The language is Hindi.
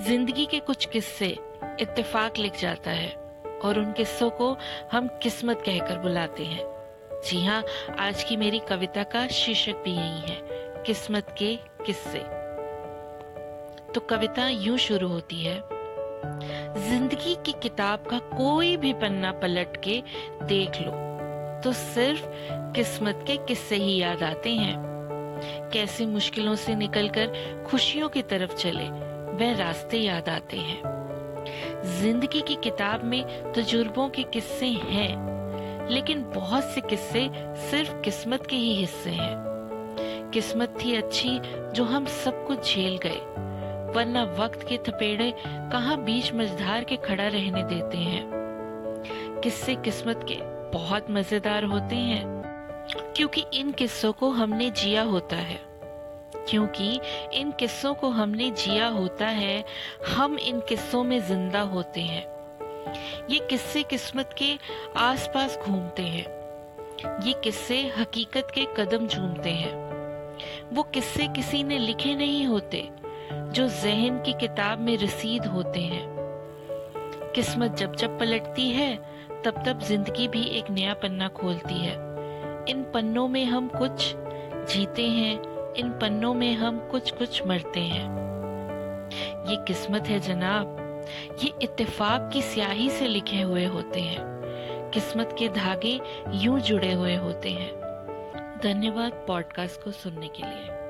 ज़िंदगी के कुछ किस्से इत्तेफाक लिख जाता है और उन किस्सों को हम किस्मत कहकर बुलाते हैं। जी हाँ आज की मेरी कविता का शीर्षक भी यही है, किस्मत के किस्से। तो कविता यूँ शुरू होती है। ज़िंदगी की किताब का कोई भी पन्ना पलट के देख लो तो सिर्फ़ किस्मत के किस्से ही याद आते हैं। कैसे मुश्किलों से निकलकर खुशियों की तरफ़ चले वह रास्ते याद आते हैं। ज़िंदगी की किताब में तजुर्बों के किस्से हैं, लेकिन बहुत से किस्से सिर्फ़ किस्मत के ही हिस्से हैं। किस्मत थी अच्छी जो हम सब कुछ झेल गए, वरना वक्त के थपेड़े कहाँ बीच मझधार के खड़ा रहने देते हैं। किस्से किस्मत के बहुत मज़ेदार होते हैं, क्योंकि इन किस्सों को हमने जिया होता है। क्योंकि इन किस्सों को हमने जिया होता है, हम इन किस्सों में ज़िंदा होते हैं। ये किस्से किस्मत के आसपास घूमते हैं। ये किस्से हकीकत के कदम झूमते हैं। वो किस्से किसी ने लिखे नहीं होते, जो जहन की किताब में रसीद होते हैं। किस्मत जब जब पलटती है, तब तब ज़िंदगी भी एक नया पन्ना खोलती है। इन पन्नों में हम कुछ जीते हैं इन पन्नों में हम कुछ कुछ मरते हैं। ये किस्मत है जनाब। ये इत्तेफाक की स्याही से लिखे हुए होते हैं। किस्मत के धागे यूँ जुड़े हुए होते हैं। धन्यवाद पॉडकास्ट को सुनने के लिए।